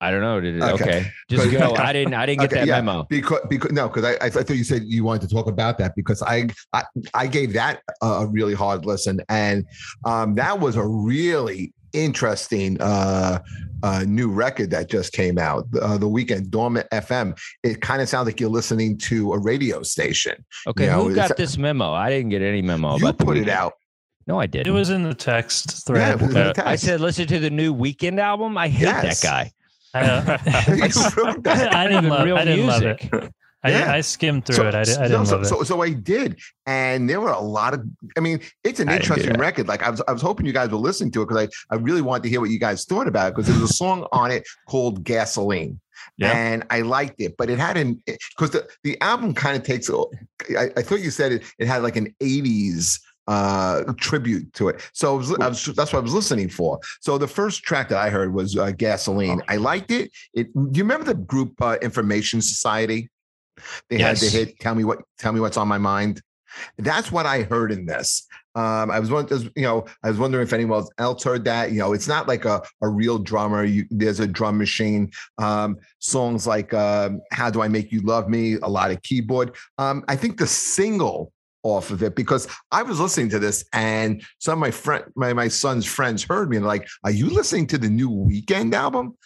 I don't know. Did it? Okay. Okay, just But- go. I didn't. I didn't get Okay, that yeah. memo. Because, because no, because I, I thought you said you wanted to talk about that because I I, I gave that a, a really hard listen and um, that was a really interesting uh, uh, new record that just came out uh, the Weeknd Dawn FM. It kind of sounds like you're listening to a radio station. Okay, you know, who got this memo? I didn't get any memo. you about the put it out. No, I didn't. It was in the text thread. it was in the Uh, I said listen to the new Weeknd album. I hate Yes. that guy. I, You wrote that. I didn't love. real I didn't music. love it. I, Yeah. I skimmed through it. I, di- I didn't so, love so, it. so I did, and there were a lot of. I mean, it's an I interesting record. Like I was, I was hoping you guys were listening to it because I, I really wanted to hear what you guys thought about it because there was a song on it called "Gasoline," Yeah. and I liked it, but it had an because the the album kind of takes. I, I thought you said it. It had like an '80s uh tribute to it. So I was, I was that's what i was listening for. So the first track that i heard was uh, gasoline. I liked it. It do you remember the group uh, information society? They had the hit tell me what tell me what's on my mind. That's what i heard in this. Um i was wondering you know i was wondering if anyone else heard that. You know it's not like a, a real drummer. You, there's a drum machine. Um songs like um how do i make you love me? A lot of keyboard. Um i think the single off of it because I was listening to this and some of my friend my, my son's friends heard me and like, are you listening to the new Weeknd album?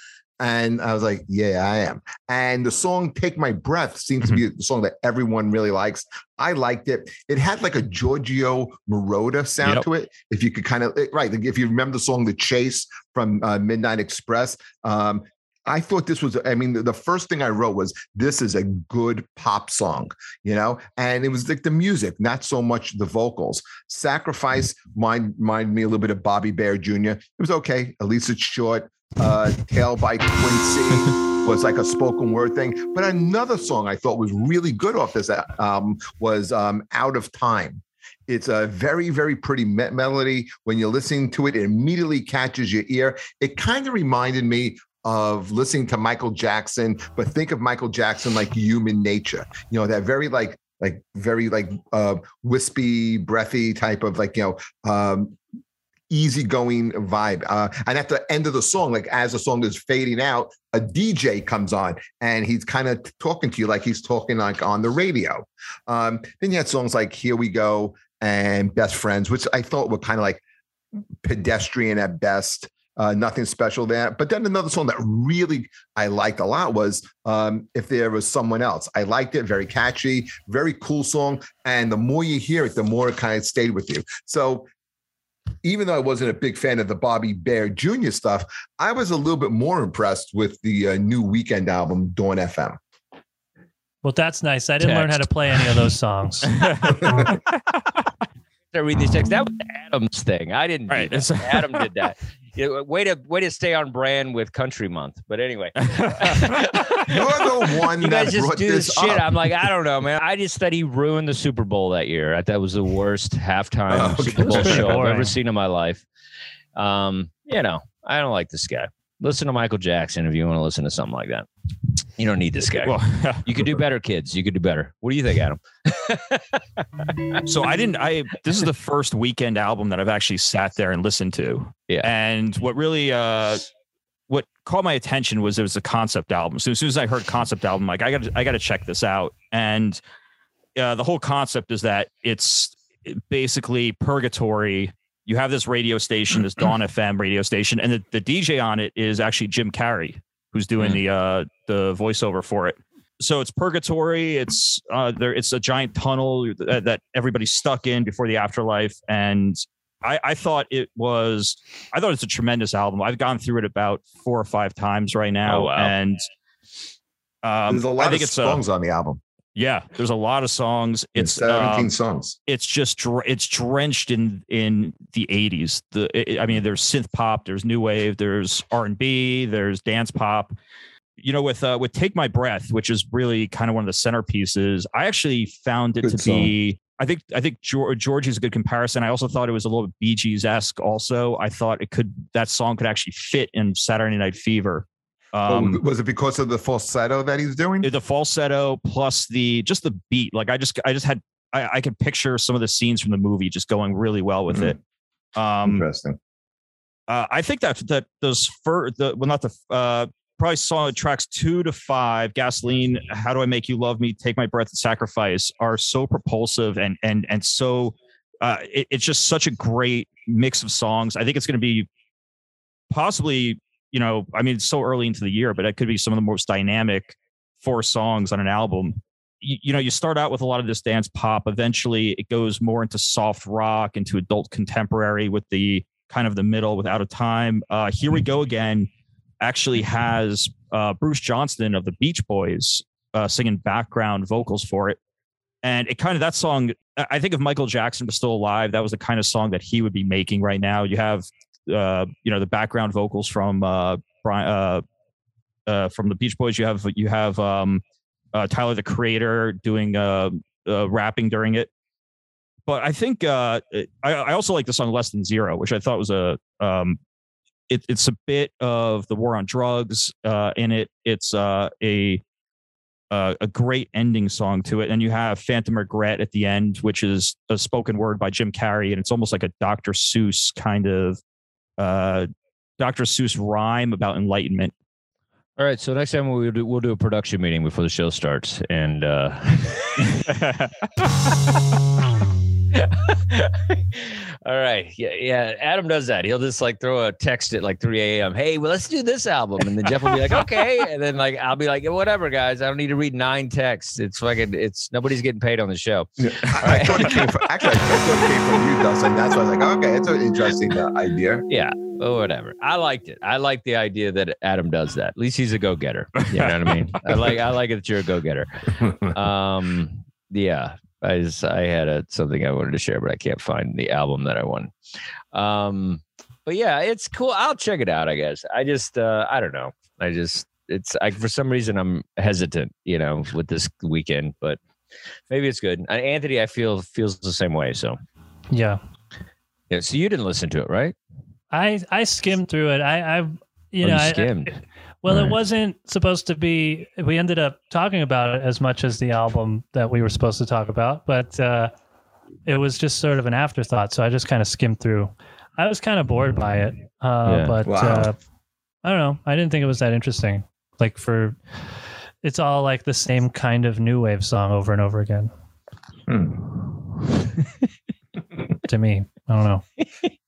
And I was like, yeah, I am. And the song Take My Breath seems to be the song that everyone really likes. I liked it. It had like a Giorgio Moroder sound Yep. to it. If you could kind of, right, if you remember the song The Chase from uh, Midnight Express, um, I thought this was, I mean, the, first thing I wrote was, this is a good pop song, you know? And it was like the music, not so much the vocals. Sacrifice mind, mind me a little bit of Bobby Bare Jr. It was okay. At least it's short. Uh, Tale by Quincy was like a spoken word thing. But another song I thought was really good off this album was um, Out of Time. It's a very, very pretty me- melody. When you're listening to it, it immediately catches your ear. It kind of reminded me of listening to Michael Jackson, but think of Michael Jackson like human nature. You know, that very like like very like uh wispy, breathy type of like, you know, um easygoing vibe. Uh, and at the end of the song, like as the song is fading out, a DJ comes on and he's kind of talking to you like he's talking like on the radio. Um, then you had songs like Here We Go and Best Friends, which I thought were kind of like pedestrian at best. Uh, nothing special there. But then another song that really I liked a lot was um, If There Was Someone Else. I liked it, very catchy, very cool song. And the more you hear it, the more it kind of stayed with you. So even though I wasn't a big fan of the Bobby Bare Jr. stuff, I was a little bit more impressed with the uh, new Weeknd album, Dawn FM. Well, that's nice. I didn't learn how to play any of those songs. I read these texts. That was Adam's thing. I didn't. Right. Do that. Adam did that. You know, way to way to stay on brand with Country Month. But anyway, You're the one you that guys just brought do this this shit. up. I'm like, I don't know, man. I just thought he ruined the Super Bowl that year. I thought that was the worst halftime Oh, okay. Super Bowl It was show I've ever seen in my life. Um, you know, I don't like this guy. Listen to Michael Jackson if you want to listen to something like that. You don't need this guy. well, you could do better, kids. You could do better. What do you think, Adam? so I didn't. I this is the first Weeknd album that I've actually sat there and listened to. Yeah. And what really, uh, what caught my attention was it was a concept album. So as soon as I heard concept album, like I got, I got to check this out. And uh, the whole concept is that it's basically purgatory. You have this radio station, this Dawn FM radio station, and the, the DJ on it is actually Jim Carrey, who's doing Mm. the uh, the voiceover for it so it's purgatory it's uh there it's a giant tunnel that, that everybody's stuck in before the afterlife and I, I thought it was i thought it's a tremendous album i've gone through it about four or five times right now Oh, wow. and um There's a lot think of it's a- songs on the album. Yeah there's a lot of songs. It's it's 17 um, songs. it's just it's drenched in in the 80s the i mean there's synth pop there's new wave there's r&b there's dance pop. You know with uh with take my breath which is really kind of one of the centerpieces i actually found it Good to be i think i think Geor- georgie's a good comparison. I also thought it was a little bit bee gees-esque also. I thought it could that song could actually fit in saturday night fever um was it because of the falsetto that he's doing? the falsetto plus the just the beat like i just i just had i, I could picture some of the scenes from the movie just going really well with Mhm. it um Interesting. uh, i think that that those fir- the well not the uh probably saw tracks two to five gasoline how do i make you love me take my breath and sacrifice are so propulsive and and and so uh it, it's just such a great mix of songs i think it's going to be possibly you know i mean it's so early into the year but it could be some of the most dynamic four songs on an album. You, you know you start out with a lot of this dance pop. Eventually it goes more into soft rock into adult contemporary with the kind of the middle with out of time. Uh here we go again actually has uh bruce johnston of the beach boys uh singing background vocals for it. And it kind of that song I- i think if michael jackson was still alive that was the kind of song that he would be making right now. You have uh you know the background vocals from uh brian uh uh, from the Beach Boys. You have you have um, uh, Tyler the Creator doing rapping during it. But I think I, I also like the song "Less Than Zero, which I thought was a um, it, it's a bit of the war on drugs in it. It's a uh, a great ending song to it, and you have "Phantom Regret" at the end, which is a spoken word by Jim Carrey, and it's almost like a Dr. Seuss kind of uh, Dr. Seuss rhyme about enlightenment. All right. So next time we'll do, we'll do a production meeting before the show starts, and uh, all right, yeah, yeah. Adam does that. He'll just like throw a text at like 3 a.m. Hey, well, let's do this album, and then Jeff will be like, okay, and then like I'll be like, whatever, guys. I don't need to read nine texts. It's fucking. It's nobody's getting paid on the show. Yeah, I, I thought it came from actually. I thought it came from you, Dustin. That's why I was like, okay, it's an interesting uh, idea. Yeah. Well, whatever. I liked it. I like the idea that Adam does that. At least he's a go-getter. You know what I mean? I like I like it that you're a go-getter. Um, yeah. I just I had a, something I wanted to share, but I can't find the album that I won. Um, but yeah, it's cool. I'll check it out. I guess. I just uh, I don't know. I just it's I for some reason I'm hesitant, you know, with this Weeknd, but maybe it's good. Uh, Anthony, I feel feels the same way. So Yeah. yeah. So you didn't listen to it, right? I I skimmed through it. I I you Oh, know you I- skimmed. Well, Right. it wasn't supposed to be. We ended up talking about it as much as the album that we were supposed to talk about, but uh, it was just sort of an afterthought. So I just kind of skimmed through. I was kind of bored by it, uh, Yeah. but Wow. uh, I don't know. I didn't think it was that interesting. Like for, it's all like the same kind of new wave song over and over again. Hmm. To me, I don't know.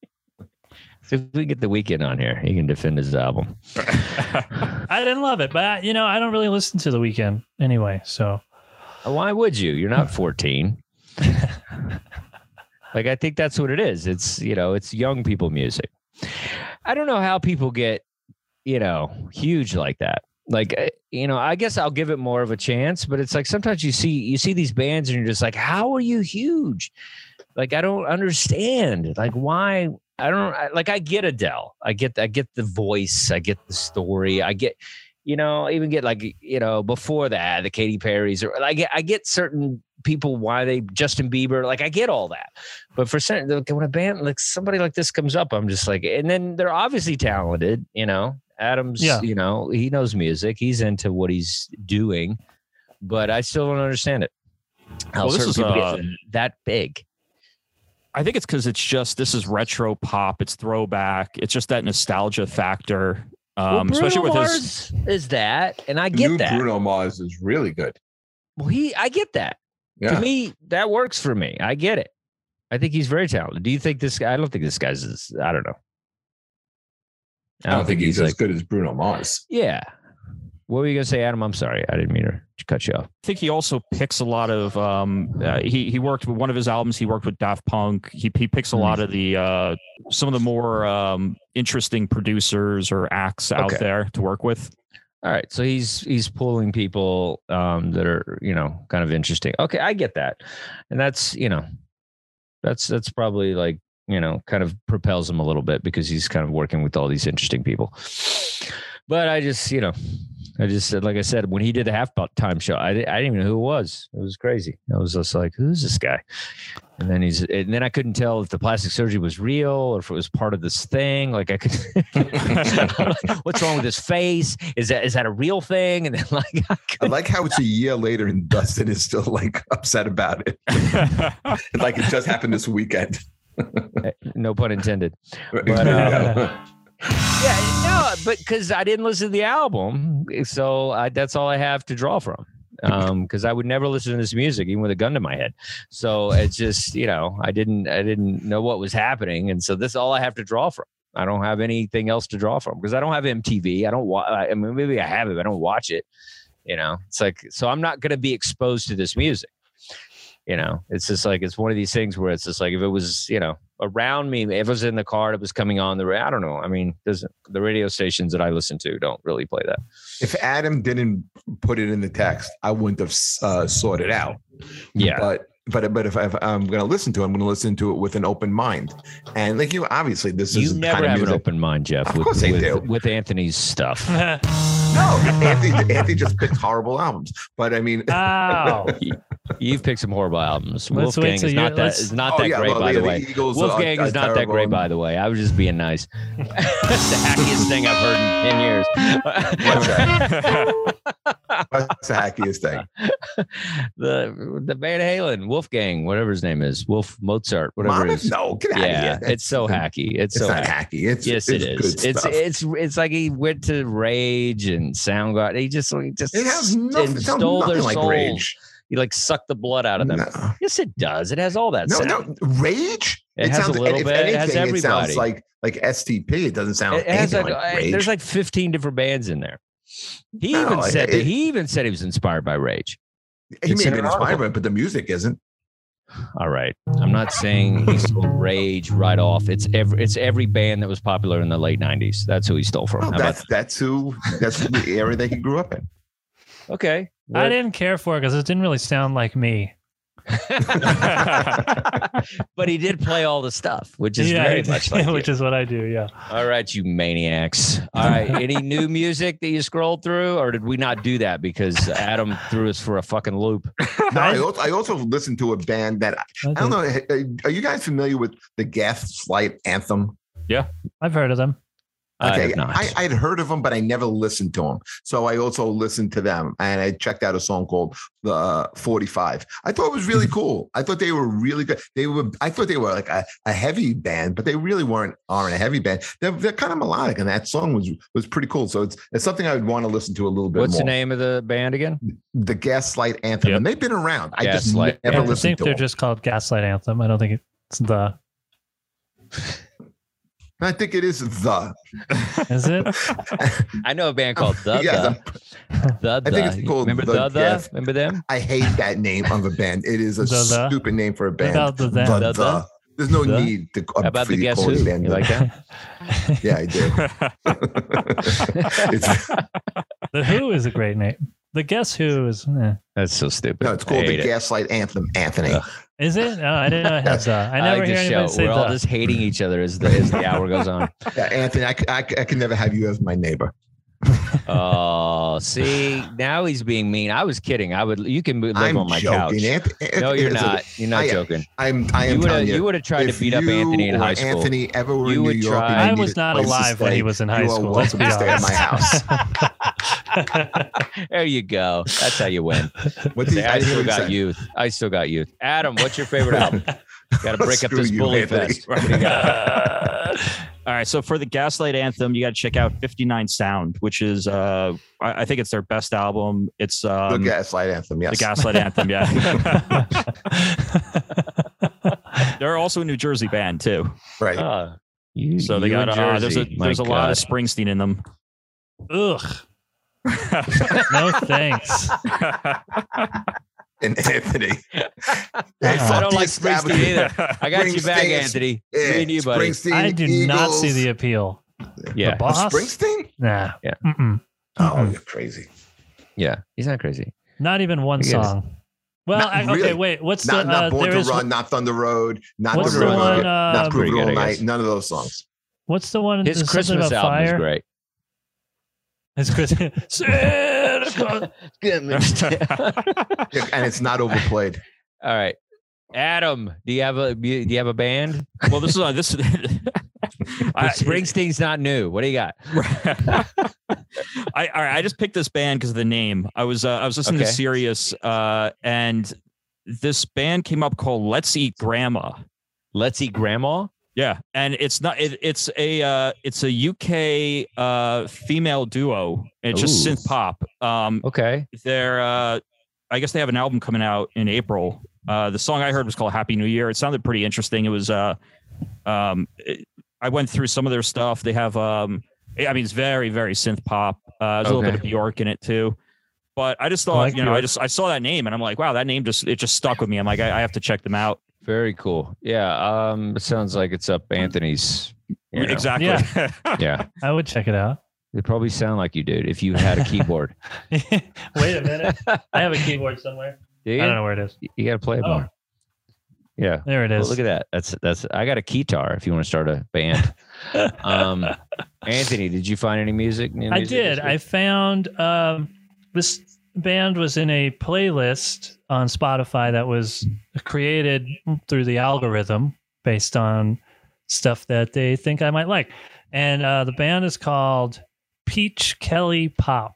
See if we get the Weeknd on here. He can defend his album. I didn't love it, but I, you know, I don't really listen to the Weeknd anyway. So Why would you? You're not 14. like I think that's what it is. It's you know, it's young people music. I don't know how people get, you know, huge like that. Like uh, you know, I guess I'll give it more of a chance, but it's like sometimes you see you see these bands and you're just like, how are you huge? Like I don't understand. Like why? I don't I, like. I get Adele. I get I get the voice. I get the story. I get you know, even get like you know before that the Katy Perry's or I get I get certain people why they Justin Bieber like I get all that, but for certain like, when a band like somebody like this comes up, I'm just like, and then they're obviously talented, you know. Adams, Yeah. you know, he knows music, he's into what he's doing, but I still don't understand it. How Well, certain people uh, get that big. I think it's because it's just this is retro pop. It's throwback. It's just that nostalgia factor. Um, well, especially with Bruno his Mars is that, and I get New that. Bruno Mars is really good. Well, he, I get that. Yeah. To me, that works for me. I get it. I think he's very talented. Do you think this guy? I don't think this guy's. Is, I don't know. I don't think he's, as like. good as Bruno Mars. Yeah. What were you gonna say, Adam? I'm sorry, I didn't mean to cut you off. I think he also picks a lot of um uh, he he worked with one of his albums he worked with Daft Punk he he picks a lot of the uh some of the more um interesting producers or acts out Okay. there to work with All right, so he's he's pulling people um, that are you know kind of interesting. Okay, I get that, and that's you know, that's that's probably like you know kind of propels him a little bit because he's kind of working with all these interesting people. But I just you know, I just said like I said when he did the halftime show, I di- I didn't even know who it was. It was crazy. I was just like, who's this guy? And then he's and then I couldn't tell if the plastic surgery was real or if it was part of this thing. Like I could, what's wrong with his face? Is that is that a real thing? And then like I I like how it's a year later and Dustin is still like upset about it. like it just happened this weekend. no pun intended. But, uh, Yeah, no, but because I didn't listen to the album, so I, that's all I have to draw from. Um, because I would never listen to this music, even with a gun to my head. So it's just, you know, I didn't, I didn't know what was happening, and so this is all I have to draw from. I don't have anything else to draw from because I don't have MTV. I don't watch. I mean, maybe I have it, but I don't watch it. You know, it's like so I'm not going to be exposed to this music. You know, it's just like it's one of these things where it's just like if it was, you know, around me, if it was in the car, it was coming on the. ra- I don't know. I mean, doesn't the radio stations that I listen to don't really play that. if Adam didn't put it in the text, I wouldn't have uh, sorted it out. Yeah, But but but if, if I'm going to listen to it, I'm going to listen to it with an open mind. And like you, obviously, this you is you never kind of have an open mind, Jeff. Of with, course I with, do. with Anthony's stuff. No, Anthony, Anthony just picks horrible albums. But I mean, Wow. You've picked some horrible albums. Let's Wolfgang is you're- not that not Oh, that yeah, great, well, by yeah, the way. Eagles are- Wolfgang are is not that great, and- by the way. I was just being nice. it's the hackiest thing I've heard in ten years. What's What's the hackiest thing? the the Van Halen, Wolfgang, whatever his name is, Wolf Mozart, whatever Mama, is. no, get out yeah, of here. it's so hacky. It's, It's so not hacky. hacky. It's yes, it's it good. It's stuff. it's it's like he went to Rage and Soundgarden. He just he just it has nothing, stole their like souls. rage. He like sucked the blood out of them. No, Yes, it does. It has all that. no, sound. no, rage. It has a little bit. It has anything, it sounds like like STP. It doesn't sound It has anything like, like uh, rage. there's like 15 different bands in there. He No, even it- said that he even said he was inspired by Rage. he it's may in be an article. inspired, but the music isn't. All right, I'm not saying he stole Rage right off. It's every it's every band that was popular in the late 90s. That's who he stole from. Well, that's that's who that's the area that he grew up in. that? Okay. I didn't care for it because it didn't really sound like me. but he did play all the stuff, which is yeah, very it- much like which you. is what I do. Yeah. All right, you maniacs. All right, any new music that you scrolled through, or did we not do that because Adam threw us for a fucking loop? No, I also, I also listened to a band that I don't know. uh, Are you guys familiar with the Gaslight Anthem? Yeah, I've heard of them. I Okay, have. I, I'd heard of them, but I never listened to them. So I also listened to them, and I checked out a song called "The uh, 45." I thought it was really cool. I thought they were really good. They were. I thought they were like a, a heavy band, but they really weren't. Aren't a heavy band. They're, they're kind of melodic, and that song was was pretty cool. So it's it's something I would want to listen to a little bit What's more. the name of the band again? The Gaslight Anthem, Yep. and they've been around. I Gaslight just never I Anthem. I think to they're them. just called Gaslight Anthem. I don't think it's the. I think it is the. Is it? I know a band called The Yeah, The. The, I think it's called Remember The The The? Death. Remember them? I hate that name of a band. It is a The The? stupid name for a band. about the The? The The The. There's no The? need to How about for the you Guess Who? the You like that? Yeah, I do. it's, The Who is a great name. The Guess Who is. eh. That's so stupid. no, it's called the hate it. Gaslight Anthem, Anthony. Ugh. Is it? Oh, I didn't know it had the. Uh, I never like hear this anybody show. say We're all just hating each other as the, as the hour goes on. Yeah, Anthony, I can never have you as my neighbor. Oh, see, now he's being mean. I was kidding. I would. You can live I'm on my joking. couch. Anthony, No, you're Listen, not. You're not I- joking. I'm. I am You would telling have. you. You would have tried to beat up Anthony in high school. Anthony ever were You in New would York, try- and I was not place to alive when he was in high you are school, let's welcome be to stay at my house. there you go. That's how you win. What did Say, I I still got say. youth. I still got youth. Adam, what's your favorite album? Got to break up this you, bully Anthony. fest. What do you got? All right, so for the Gaslight Anthem, you got to check out 59 Sound, which is uh I, I think it's their best album. It's The um, Gaslight Anthem. Yes. the Gaslight Anthem, yeah. They're also a New Jersey band too. right. Oh, you, So they got in uh, there's a Jersey. My there's a lot of Springsteen in them. Ugh. No thanks. and Anthony. I don't the like Springsteen either. I got you back, Anthony. Yeah, Me and you, buddy. Springsteen, I do not see the appeal. Yeah, The boss? Springsteen. Nah. Yeah. Mm-mm. Oh, Mm-mm. you're crazy. yeah. He's not crazy. Not even one song. Well, Not I, okay, really. wait. What's Not, the? not uh, Born there to is- Run, not Thunder Road, not What's the the River, one, uh, not Prove Pretty It All Night. None of those songs. What's the one? His Christmas about album is great. It's Christmas. Santa Claus. Yeah, and it's not overplayed. All right, Adam. Do you have a do you have a band? well, this is on this. I, Springsteen's not new. What do you got? I all right, I just picked this band because of the name. I was uh, I was listening Okay. to Sirius, uh, and this band came up called Let's Eat Grandma. Let's eat grandma. Yeah, and it's not. It, it's a uh, it's a UK uh, female duo. It's just Ooh. synth pop. Um, Okay. they're uh, I guess they have an album coming out in April. Uh, the song I heard was called Happy New Year. It sounded pretty interesting. It was uh, um, it- I went through some of their stuff. They have um, I mean, it's very very synth pop. Uh, there's a little bit of Bjork in it too. But I just thought, like you know, I just I saw that name and I'm like, wow, that name just it just stuck with me. I'm like, I, I have to check them out. Very cool. Yeah. Um. It sounds like it's up Anthony's. you know. Exactly. Yeah. I would check it out. They probably sound like you, dude. If you had a keyboard. Wait a minute. I have a keyboard somewhere. Do I don't know where it is. You got to play it Oh. more. Yeah. There it is. Well, look at that. That's that's. I got a guitar. If you want to start a band. Um, Anthony, did you find any music? new I did. I found um, this band was in a playlist on Spotify that was created through the algorithm based on stuff that they think I might like. And uh, the band is called Peach Kelli Pop.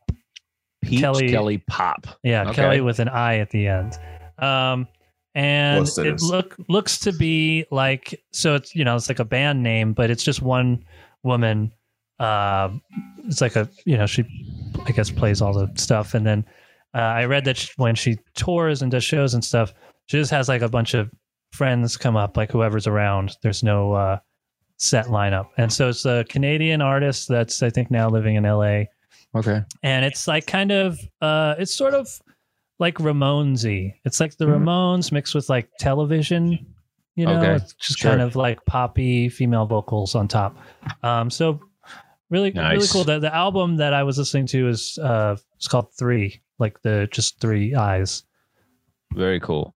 Peach Kelli- Kelli, Pop. Yeah, Okay. Kelly with an I at the end. Um, and Close it look looks to be like so it's you know it's like a band name, but it's just one woman. Uh, it's like a you know she I guess plays all the stuff, and then uh, I read that sh when she tours and does shows and stuff, she just has like a bunch of friends come up, like whoever's around. There's no uh, set lineup, and so it's a Canadian artist that's I think now living in L.A Okay. and it's like kind of uh it's sort of like Ramonesy. It's like the Mhm. Ramones mixed with like television. You know, Okay, it's just sure. kind of like poppy female vocals on top. Um, so really, really cool. The the album that I was listening to is uh it's called Three, like the just three eyes. Very cool.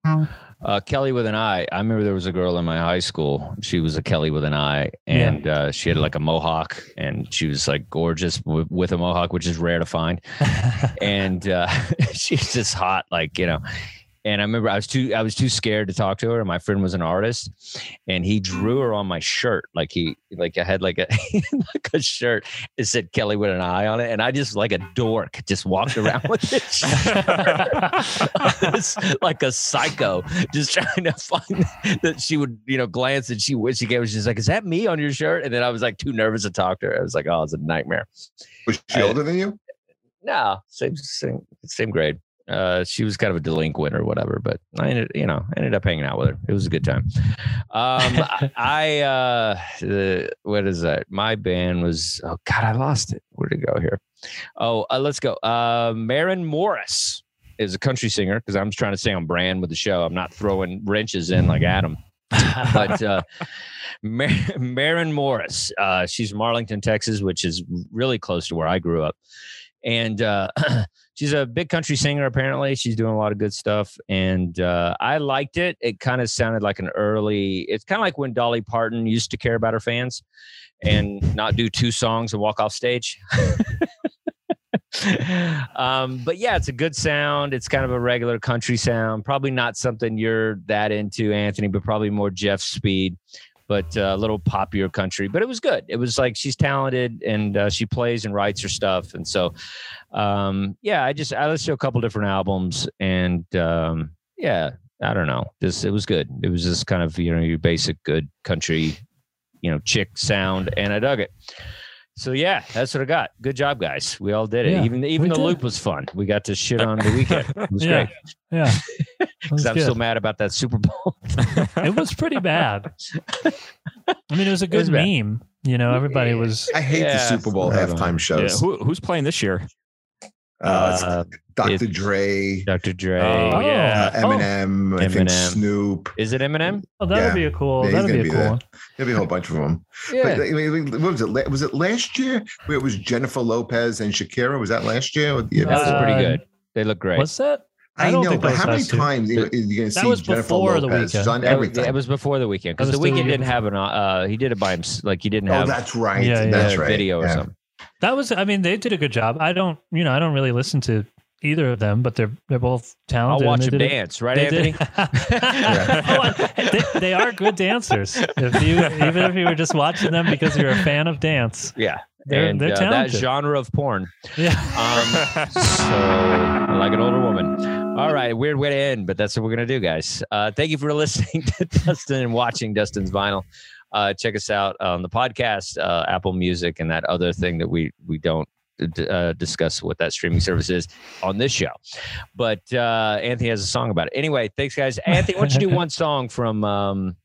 Uh, Kelly with an eye. I remember there was a girl in my high school. She was a Kelly with an eye, and uh, she had like a mohawk, and she was like gorgeous w- with a mohawk, which is rare to find. and uh, she's just hot, like you know. And I remember I was too I was too scared to talk to her. And my friend was an artist, and he drew her on my shirt. Like he like I had like a like a shirt. It said Kelly with an eye on it, and I just like a dork just walked around with it. It's like a psycho, just trying to find that she would, you know, glance and she would. She gave. She's like, "Is that me on your shirt?" And then I was like too nervous to talk to her. I was like, "Oh, it's a nightmare." Was she I- older than you? No, same same same grade. Uh, she was kind of a delinquent or whatever, but I ended, you know, I ended up hanging out with her. It was a good time. Um, I, uh, what is that? My band was, oh God, I lost it. Where'd it go here? Oh, uh, let's go. Uh, Maren Morris is a country singer because I'm trying to stay on brand with the show. I'm not throwing wrenches in like Adam. but uh, Mar- Maren Morris, uh, she's from Arlington, Texas, which is really close to where I grew up. And uh, she's a big country singer, apparently. She's doing a lot of good stuff. And uh, I liked it. It kind of sounded like an early, it's kind of like when Dolly Parton used to care about her fans and not do two songs and walk off stage. um, but yeah, it's a good sound. It's kind of a regular country sound. Probably not something you're that into, Anthony, but probably more Jeff Speed, but uh, a little poppier country. But it was good. It was like she's talented and uh, she plays and writes her stuff. And so, um, yeah, I just I listened to a couple different albums and um, yeah, I don't know. This it was good. It was just kind of you know your basic good country, you know, chick sound, and I dug it. So yeah, that's what I got. Good job, guys. We all did it. Yeah, even even the did. loop was fun. We got to shit on the Weeknd. It was Yeah. great. Yeah. Because I'm good. still mad about that Super Bowl. it was pretty bad. I mean, it was a It was good bad. meme. You know, everybody was. I hate the Super Bowl right on. halftime Yeah, shows. who, who's playing this year? Uh, Uh, Dr. it's- Dre, Dr. Dre. Oh, yeah. uh, Eminem, I think Eminem. Snoop. Is it Eminem? Oh, that Yeah. would be a cool. Yeah, that'd be a be cool there. one. There'll be a whole bunch of them. Yeah. But I mean, what was it? Was it last year where it was Jennifer Lopez and Shakira? Was that last year? Or the year that was pretty good. They look great. What's that? I I, don't know, think but how many last year. times are you going to see? That see was Jennifer before the Lopez? Weeknd. She's on everything. it was before the Weeknd because the Weeknd didn't have an. Uh, he did it by himself. Like he didn't oh, have that's right. Yeah, yeah. That's a right. video or Yeah. something. That was. I mean, they did a good job. I don't. You know, I don't really listen to either of them, but they're they're both talented. I'll watch they him did a- dance, right, they Anthony? they, they are good dancers. If you even if you were just watching them because you're a fan of dance, Yeah, They're- and they're uh, that talented. genre of porn. yeah. Um, so like an older woman. All right, weird way to end, but that's what we're gonna do, guys. Uh, thank you for listening to Dustin and watching Dustin's Vinyl. Uh, check us out on the podcast, uh, Apple Music, and that other thing that we we don't d- uh, discuss what that streaming service is on this show. But uh, Anthony has a song about it. Anyway, thanks, guys. Anthony, why don't you do one song from um,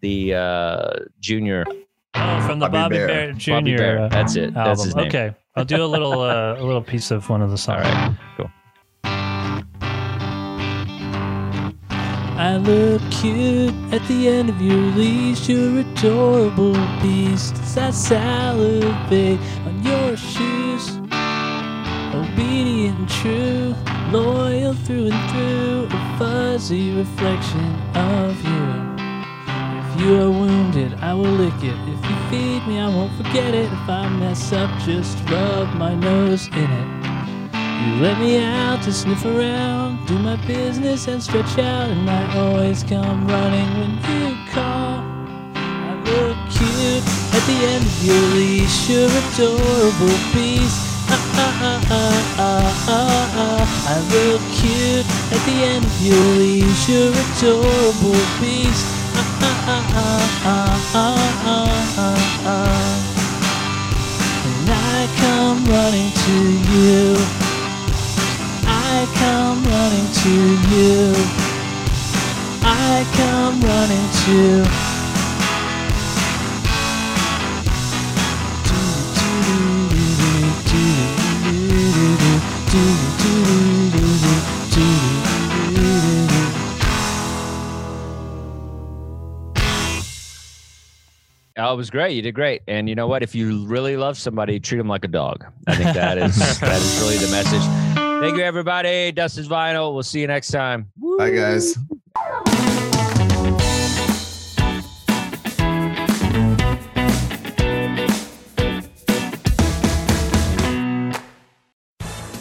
the uh, Junior Oh, from the Bobby Bobby, Bare. Bare, Jr. Bobby Bare? uh, That's it. That's his name. Okay, I'll do a little uh, a little piece of one of the All songs. right, cool. I look cute at the end of your leash. You're adorable beast. As I salivate on your shoes. Obedient and true, loyal through and through. A fuzzy reflection of you. If you are wounded, I will lick it. If you feed me, I won't forget it. If I mess up, just rub my nose in it. You let me out to sniff around, do my business and stretch out, and I always come running when you call. I look cute at the end of your leash, you're adorable beast. Ah, ah, ah, ah, ah, ah, ah. I look cute at the end of your leash, you're adorable beast. Ah, ah, ah, ah, ah, ah, ah, ah. And I come running to you. I come running to you. I come running to. Oh, it was great. You did great. And you know what? If you really love somebody, treat them like a dog. I think that is that is really the message. Thank you, everybody. Dustin's Vinyl. We'll see you next time. Bye, guys.